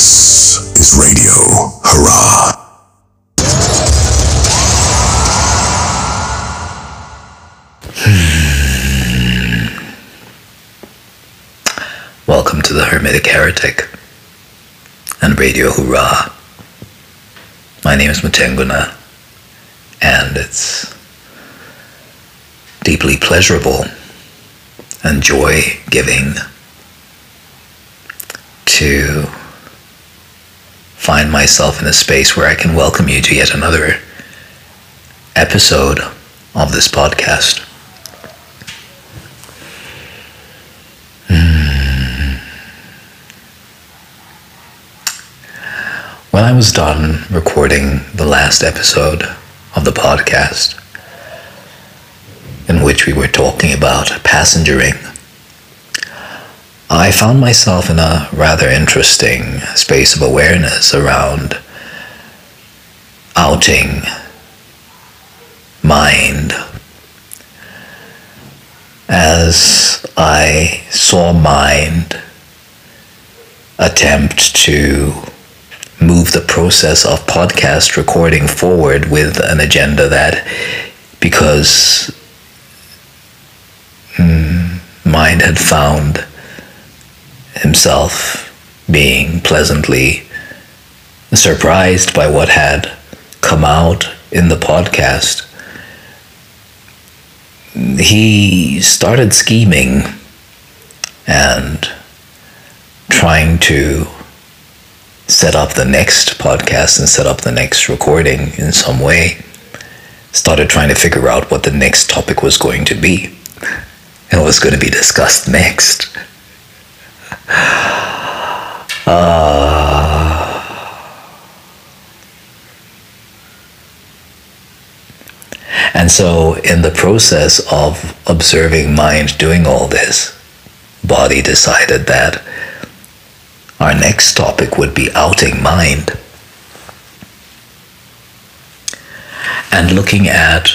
This is Radio Hurrah. Hmm. Welcome to the Hermetic Heretic and Radio Hurrah. My name is Mutenguna, and it's deeply pleasurable and joy giving to find myself in a space where I can welcome you to yet another episode of this podcast. Hmm. When I was done recording the last episode of the podcast, in which we were talking about passengering, I found myself in a rather interesting space of awareness around outing mind. As I saw mind attempt to move the process of podcast recording forward with an agenda that because mm, mind had found himself being pleasantly surprised by what had come out in the podcast he started scheming and trying to set up the next podcast and set up the next recording in some way. Started trying to figure out what the next topic was going to be and what was going to be discussed next. Uh, and so, in the process of observing mind doing all this, body decided that our next topic would be outing mind. And looking at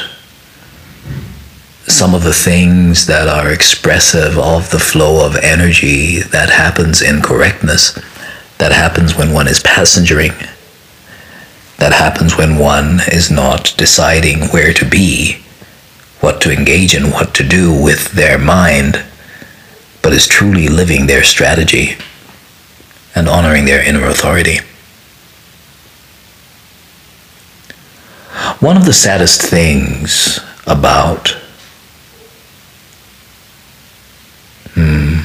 some of the things that are expressive of the flow of energy that happens in correctness, that happens when one is passengering, that happens when one is not deciding where to be, what to engage in, what to do with their mind, but is truly living their strategy and honoring their inner authority. One of the saddest things about hmm,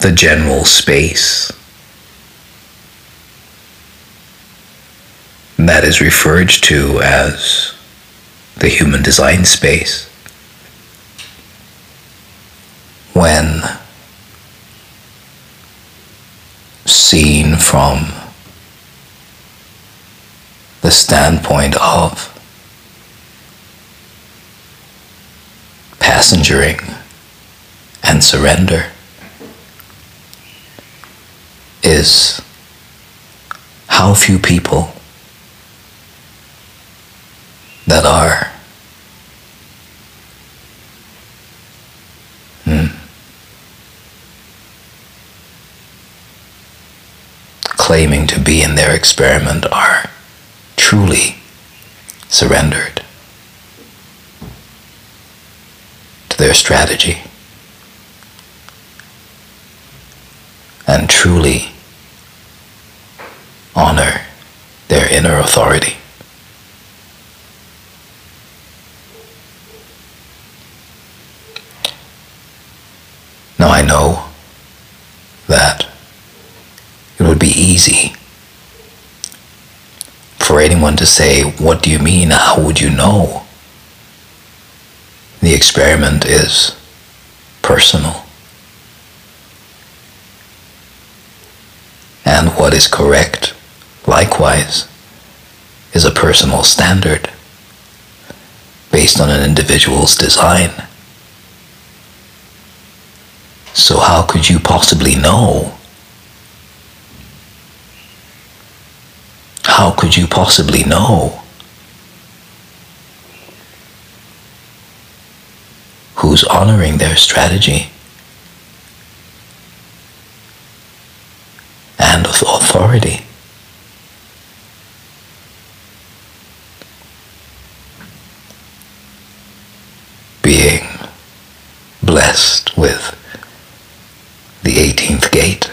the general space. That is referred to as the human design space. When seen from the standpoint of passengering and surrender is how few people that are hmm, claiming to be in their experiment are truly surrendered to their strategy and truly honor their inner authority. Now I know that it would be easy for anyone to say, What do you mean? How would you know? The experiment is personal. And what is correct, likewise, is a personal standard based on an individual's design. So, how could you possibly know? How could you possibly know? Who's honoring their strategy and with authority. Being blessed with the 18th gate.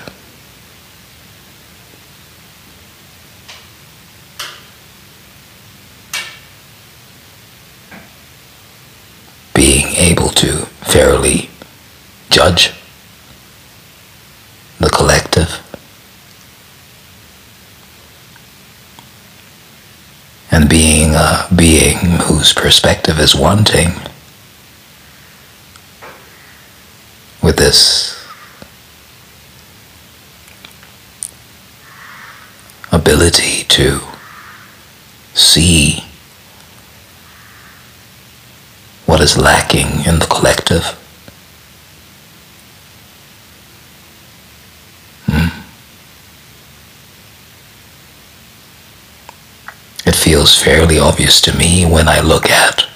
Being able to fairly judge and being a being whose perspective is wanting with this ability to see what is lacking in the collective. Feels fairly obvious to me when I look at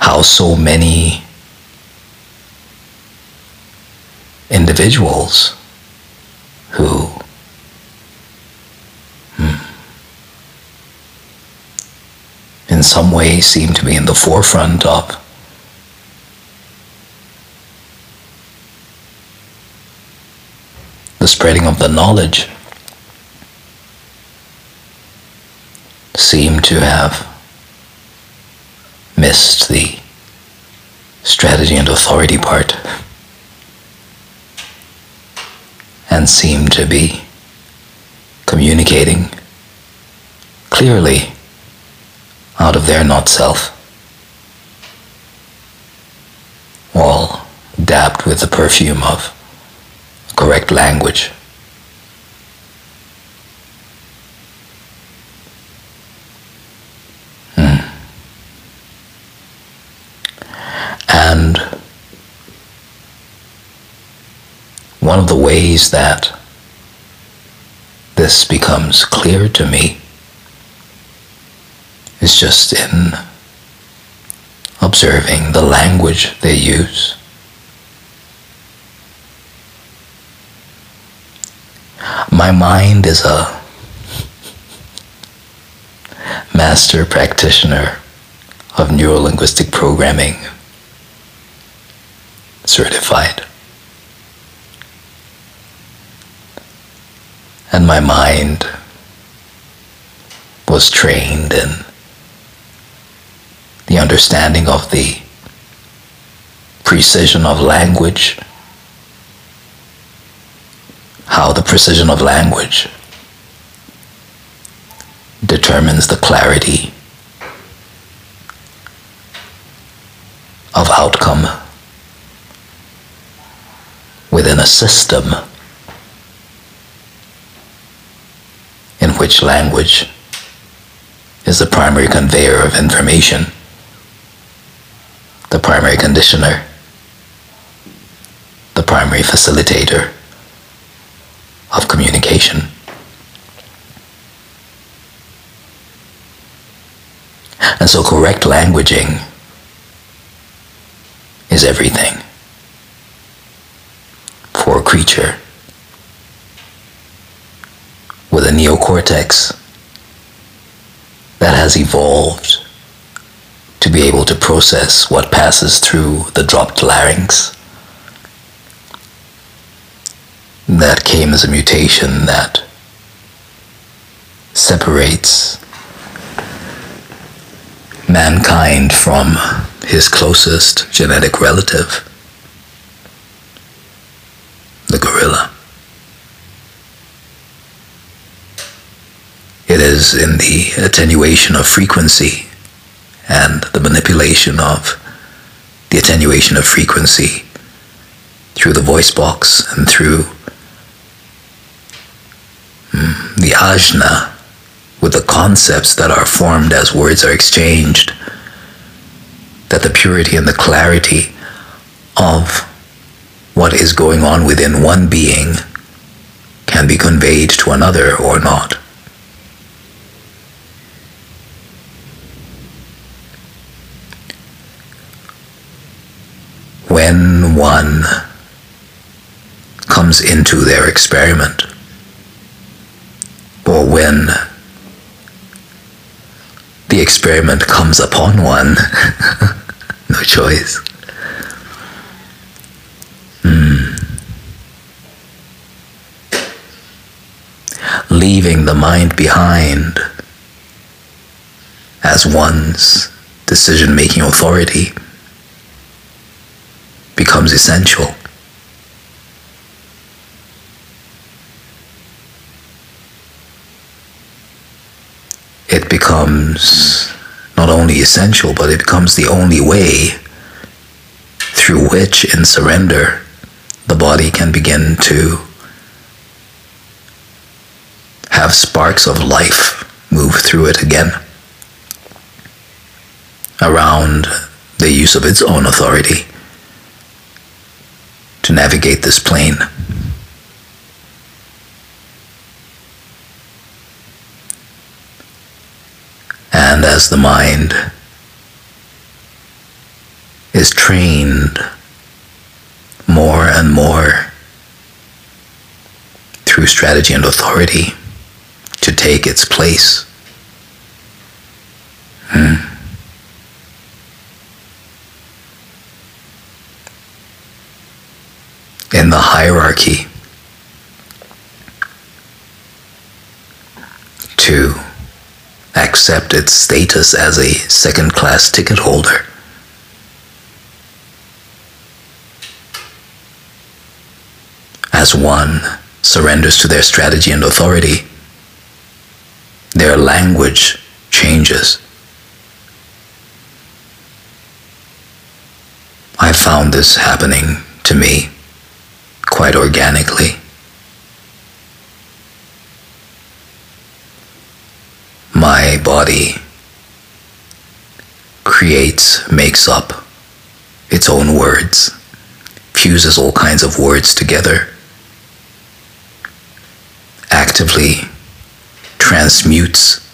how so many individuals who hmm, in some way seem to be in the forefront of the spreading of the knowledge seem have missed the strategy and authority part and seem to be communicating clearly out of their not self, all dabbed with the perfume of correct language. Hmm. And one of the ways that this becomes clear to me is just in observing the language they use. My mind is a master practitioner of neurolinguistic programming, certified. And my mind was trained in the understanding of the precision of language, how the precision of language determines the clarity of outcome within a system which language is the primary conveyor of information the primary conditioner, the primary facilitator of communication. And so correct languaging is everything for a creature with a neocortex that has evolved to be able to process what passes through the dropped larynx. That came as a mutation that separates mankind from his closest genetic relative, the gorilla. It is in the attenuation of frequency and the manipulation of the attenuation of frequency through the voice box and through mm, the ajna with the concepts that are formed as words are exchanged, that the purity and the clarity of what is going on within one being can be conveyed to another or not. when one comes into their experiment, or when the experiment comes upon one, no choice. Mm. Leaving the mind behind as one's decision making authority becomes essential. It becomes not only essential, but it becomes the only way through which, in surrender, the body can begin to have sparks of life move through it again around the use of its own authority to navigate this plane. And as the mind is trained more and more through strategy and authority to take its place. Hmm. In the hierarchy to accept its status as a second class ticket holder. As one surrenders to their strategy and authority, their language changes. I found this happening to me quite organically. My body creates, makes up its own words, fuses all kinds of words together, actively transmutes,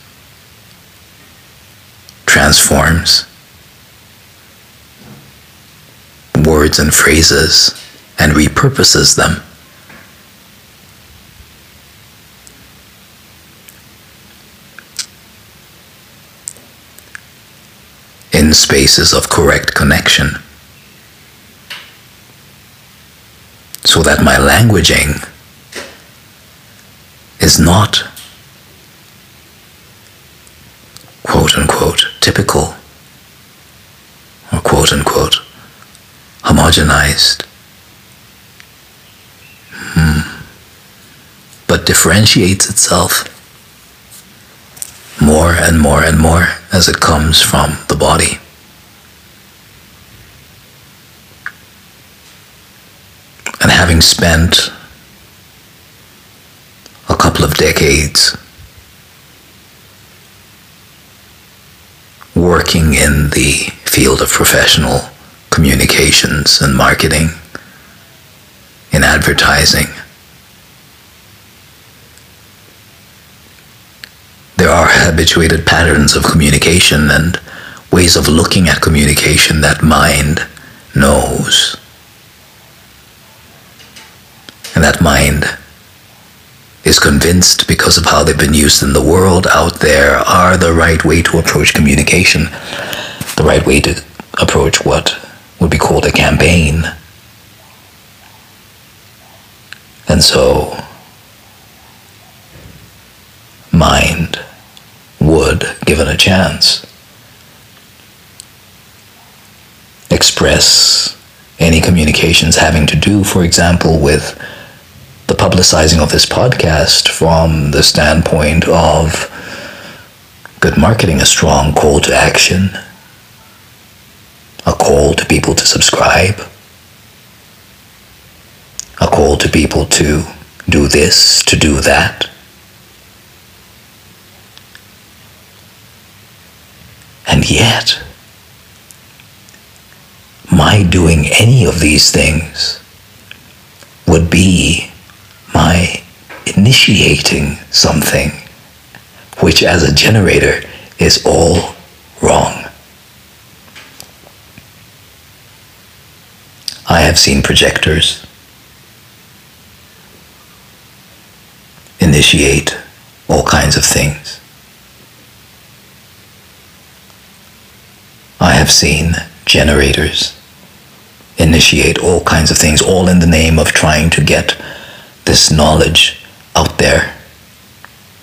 transforms words and phrases and repurposes them. in spaces of correct connection so that my languaging is not quote unquote typical or quote unquote homogenized hmm. but differentiates itself more and more and more as it comes from the body. And having spent a couple of decades working in the field of professional communications and marketing, in advertising, there are habituated patterns of communication and ways of looking at communication that mind knows. And that mind is convinced because of how they've been used in the world out there are the right way to approach communication, the right way to approach what would be called a campaign. And so, mind given a chance, express any communications having to do, for example, with the publicizing of this podcast from the standpoint of good marketing, a strong call to action, a call to people to subscribe, a call to people to do this, to do that. And yet, my doing any of these things would be my initiating something which, as a generator, is all wrong. I have seen projectors initiate all kinds of things. I have seen generators initiate all kinds of things, all in the name of trying to get this knowledge out there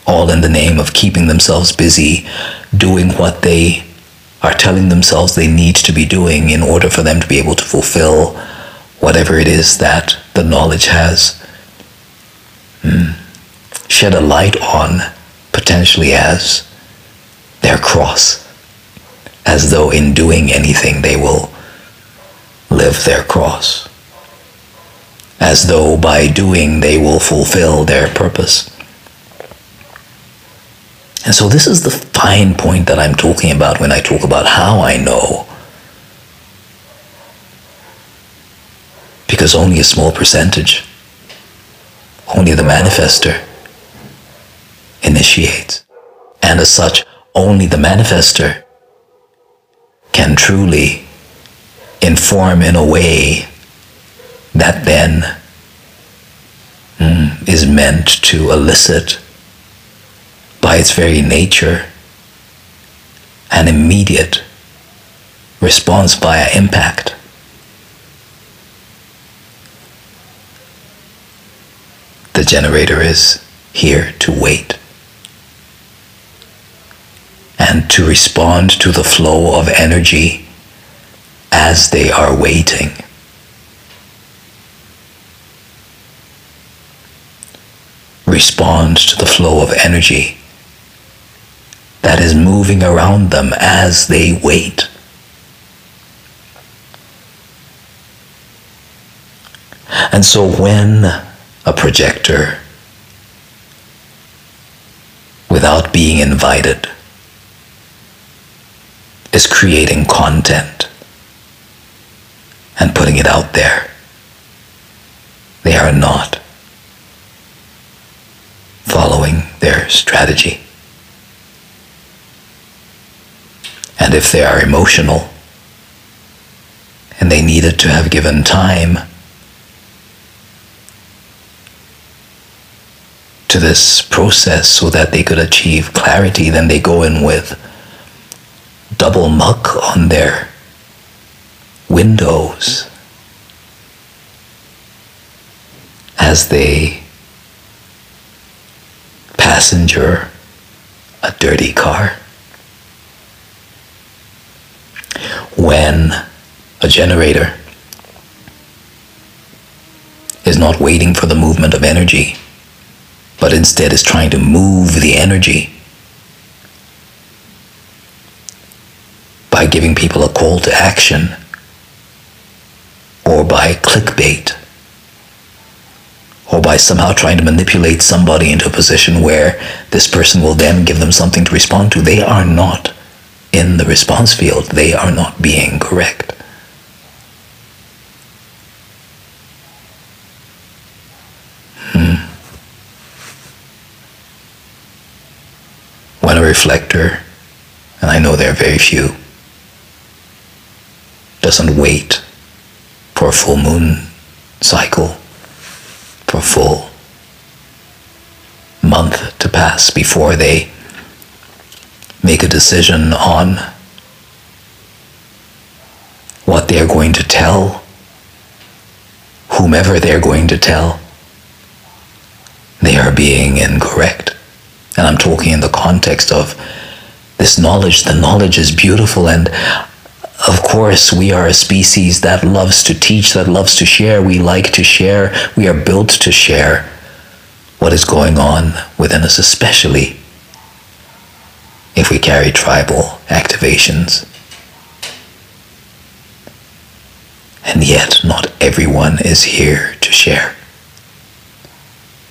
all in the name of keeping themselves busy, doing what they are telling themselves they need to be doing in order for them to be able to fulfill whatever it is that the knowledge has mm, shed a light on, potentially as their cross, as though in doing anything they will live their cross, as though by doing they will fulfill their purpose. And so, this is the fine point that I'm talking about when I talk about how I know. Because only a small percentage, only the manifester, initiates. And as such, only the manifester can truly inform in a way that then mm, is meant to elicit by its very nature, an immediate response via impact. The generator is here to wait and to respond to the flow of energy as they are waiting. Respond to the flow of energy that is moving around them as they wait. And so when a projector, without being invited, is creating content and putting it out there, they are not following their strategy. And if they are emotional and they needed to have given time to this process so that they could achieve clarity, then they go in with double muck on their windows as they passenger a dirty car. when a generator is not waiting for the movement of energy, but instead is trying to move the energy by giving people a call to action or by clickbait or by somehow trying to manipulate somebody into a position where this person will then give them something to respond to. They are not in the response field, they are not being correct. Hmm. When a reflector, and I know there are very few, doesn't wait for a full moon cycle, for a full month to pass before they make a decision on what they're going to tell whomever they're going to tell, they are being incorrect. And I'm talking in the context of this knowledge. The knowledge is beautiful, and of course, we are a species that loves to teach, that loves to share. We like to share. We are built to share what is going on within us, especially if we carry tribal activations. And yet, not everyone is here to share.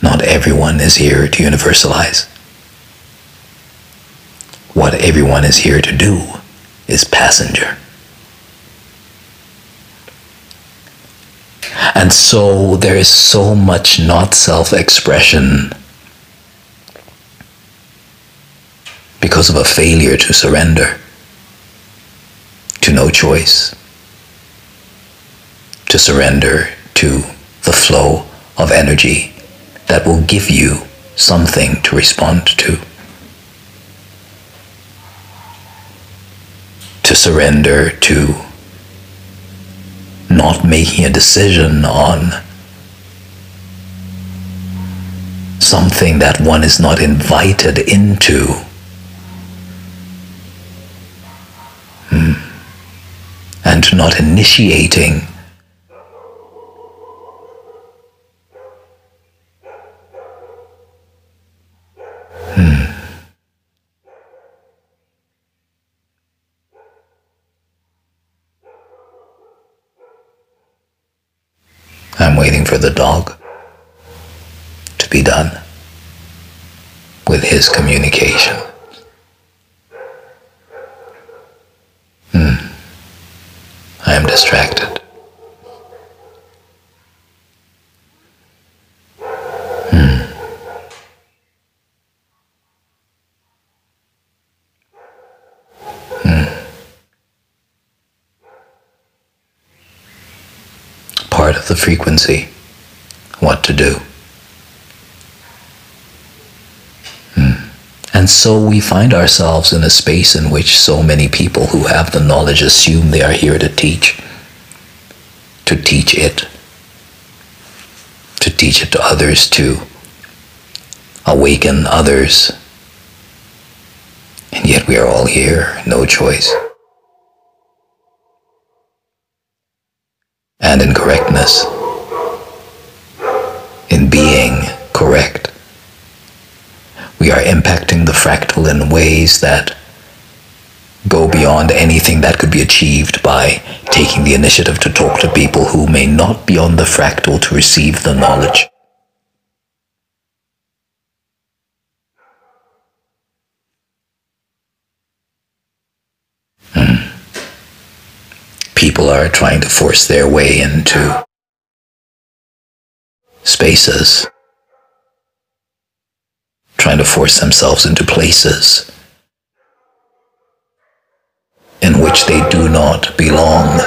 Not everyone is here to universalize. What everyone is here to do is passenger. And so there is so much not self expression because of a failure to surrender, to no choice, to surrender to the flow of energy that will give you something to respond to. To surrender to not making a decision on something that one is not invited into. Hmm. And not initiating. I'm waiting for the dog to be done with his communication. Hmm. I am distracted. Hmm. Hmm. The frequency, what to do. Hmm. And so we find ourselves in a space in which so many people who have the knowledge assume they are here to teach, to teach it, to teach it to others, to awaken others. And yet we are all here, no choice. And in correctness, in being correct we are impacting the fractal in ways that go beyond anything that could be achieved by taking the initiative to talk to people who may not be on the fractal to receive the knowledge. Hmm. People are trying to force their way into spaces trying to force themselves into places in which they do not belong.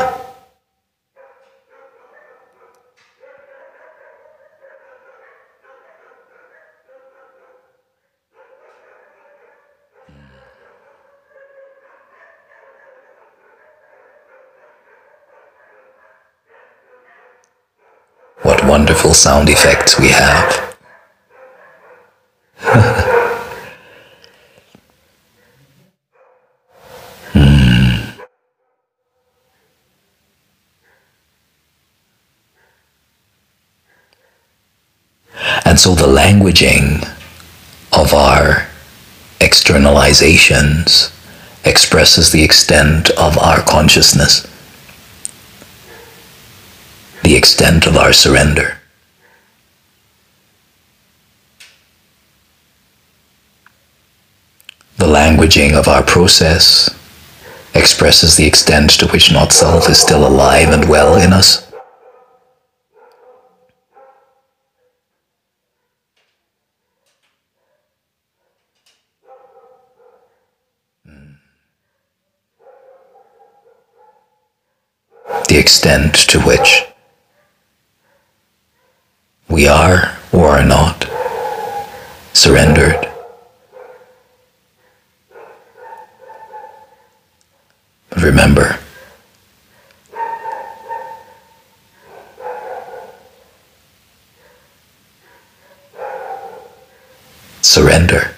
What sound effects we have. hmm. And so the languaging of our externalizations expresses the extent of our consciousness, the extent of our surrender. The languaging of our process expresses the extent to which not self is still alive and well in us. The extent to which we are or are not surrendered. Remember, surrender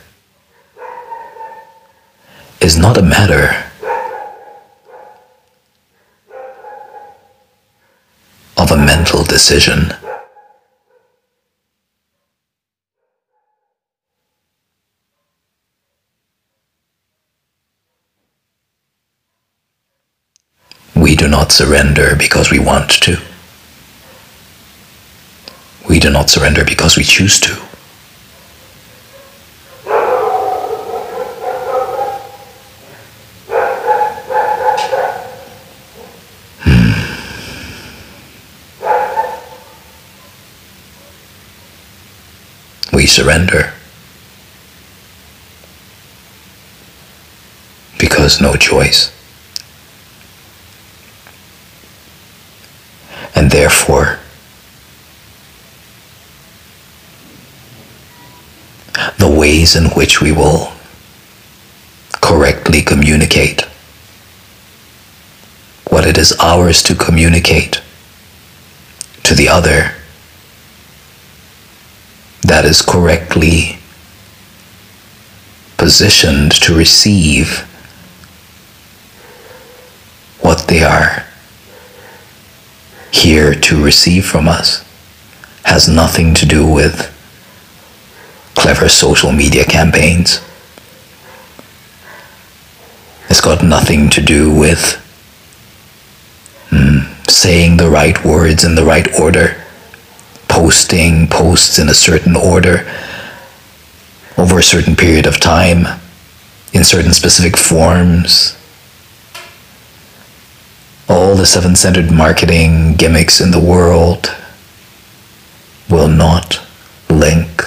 is not a matter of a mental decision. We do not surrender because we want to. We do not surrender because we choose to. Hmm. we surrender. Because no choice. And therefore, the ways in which we will correctly communicate what it is ours to communicate to the other that is correctly positioned to receive what they are here to receive from us has nothing to do with clever social media campaigns. It's got nothing to do with mm, saying the right words in the right order, posting posts in a certain order over a certain period of time, in certain specific forms. All the seven centered marketing gimmicks in the world will not link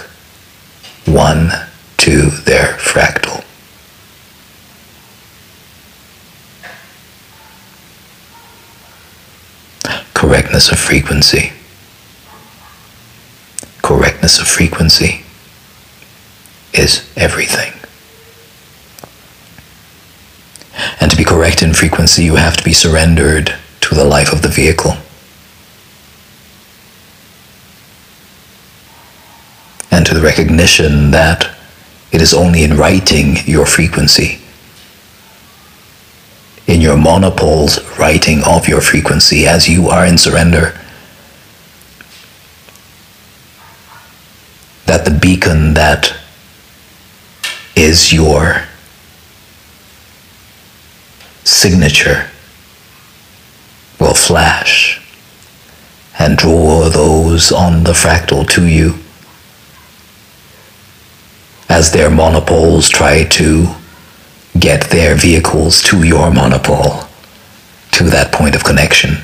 one to their fractal. Correctness of frequency. Correctness of frequency is everything. And to be correct in frequency, you have to be surrendered to the life of the vehicle. And to the recognition that it is only in writing your frequency, in your monopole's writing of your frequency as you are in surrender, that the beacon that is your signature will flash and draw those on the fractal to you as their monopoles try to get their vehicles to your monopole, to that point of connection.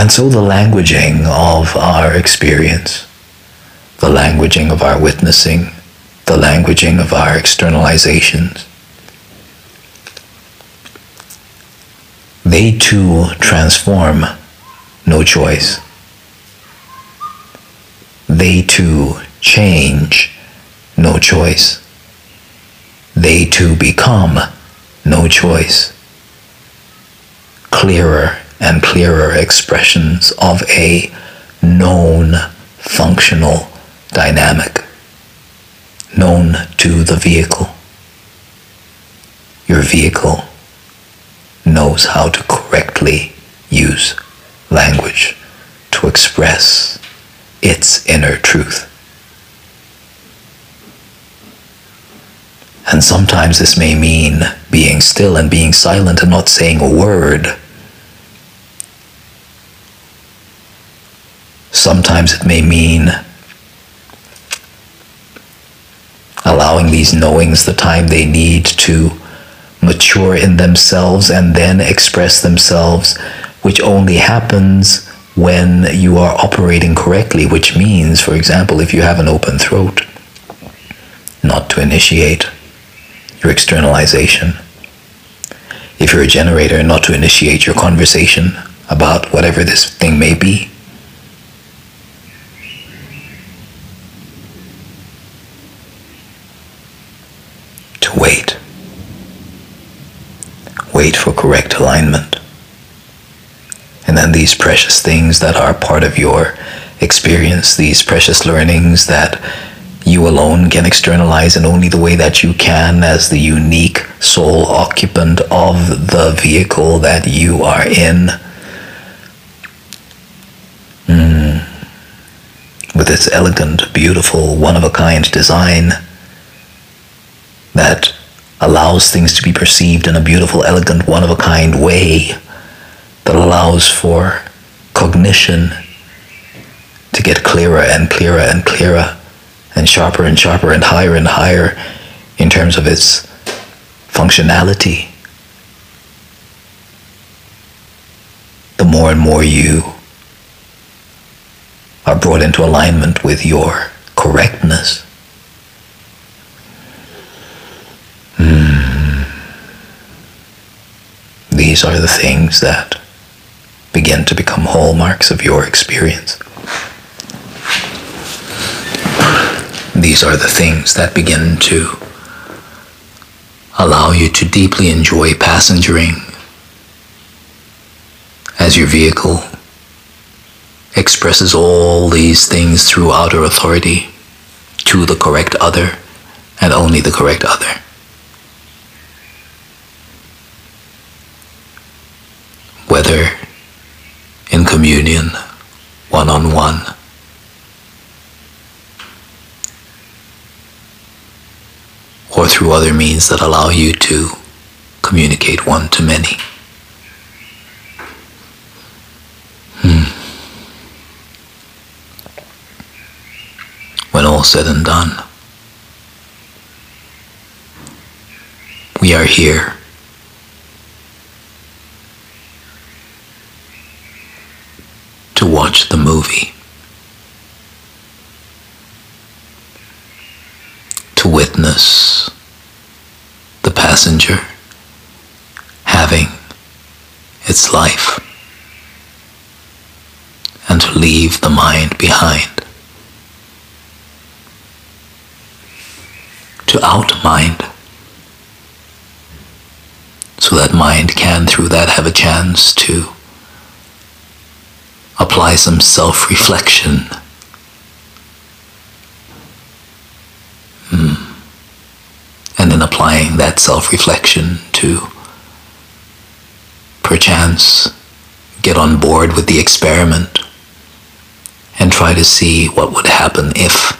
And so the languaging of our experience, the languaging of our witnessing, the languaging of our externalizations, they too transform no choice. They too change no choice. They too become no choice. Clearer and clearer expressions of a known functional dynamic, known to the vehicle. Your vehicle knows how to correctly use language to express its inner truth. And sometimes this may mean being still and being silent and not saying a word. Sometimes it may mean allowing these knowings the time they need to mature in themselves and then express themselves, which only happens when you are operating correctly, which means, for example, if you have an open throat, not to initiate your externalization. If you're a generator, not to initiate your conversation about whatever this thing may be. Wait wait for correct alignment. And then these precious things that are part of your experience, these precious learnings that you alone can externalize in only the way that you can as the unique sole occupant of the vehicle that you are in. Mm. With its elegant, beautiful, one of a kind design that allows things to be perceived in a beautiful, elegant, one of a kind way that allows for cognition to get clearer and clearer and clearer and sharper and sharper and higher and higher in terms of its functionality. The more and more you are brought into alignment with your correctness Hmm. These are the things that begin to become hallmarks of your experience. These are the things that begin to allow you to deeply enjoy passengering as your vehicle expresses all these things through outer authority to the correct other and only the correct other. Whether in communion, one on one, or through other means that allow you to communicate one to many. Hmm. When all said and done, we are here. To watch the movie. To witness the passenger having its life and to leave the mind behind. To outmind so that mind can, through that, have a chance to apply some self reflection. Mm. And then applying that self reflection to perchance get on board with the experiment and try to see what would happen if.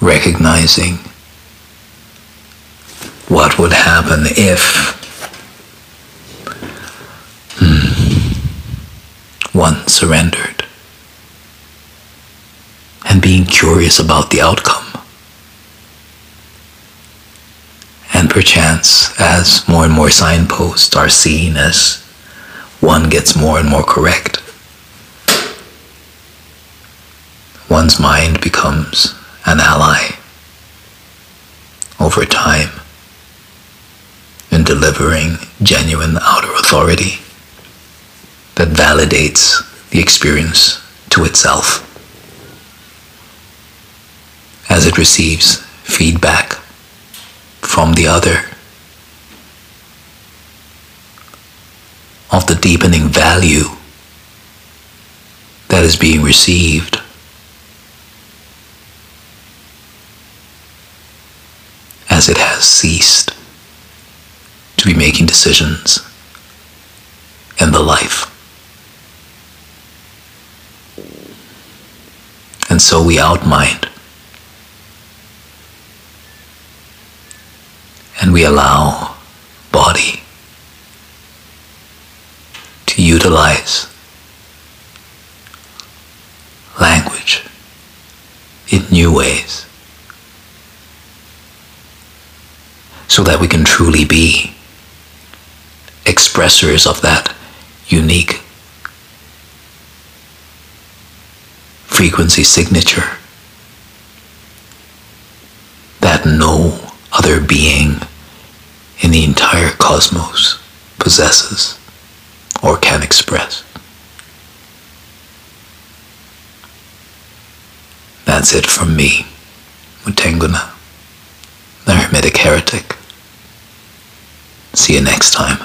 recognizing what would happen if hmm, one surrendered and being curious about the outcome. And perchance, as more and more signposts are seen as one gets more and more correct, one's mind becomes an ally over time in delivering genuine outer authority that validates the experience to itself. As it receives feedback from the other of the deepening value that is being received as it has ceased to be making decisions in the life. And so we outmind. And we allow body to utilize language in new ways. so that we can truly be expressors of that unique frequency signature that no other being in the entire cosmos possesses or can express. That's it from me, Mutenguna, the Hermetic Heretic. See you next time.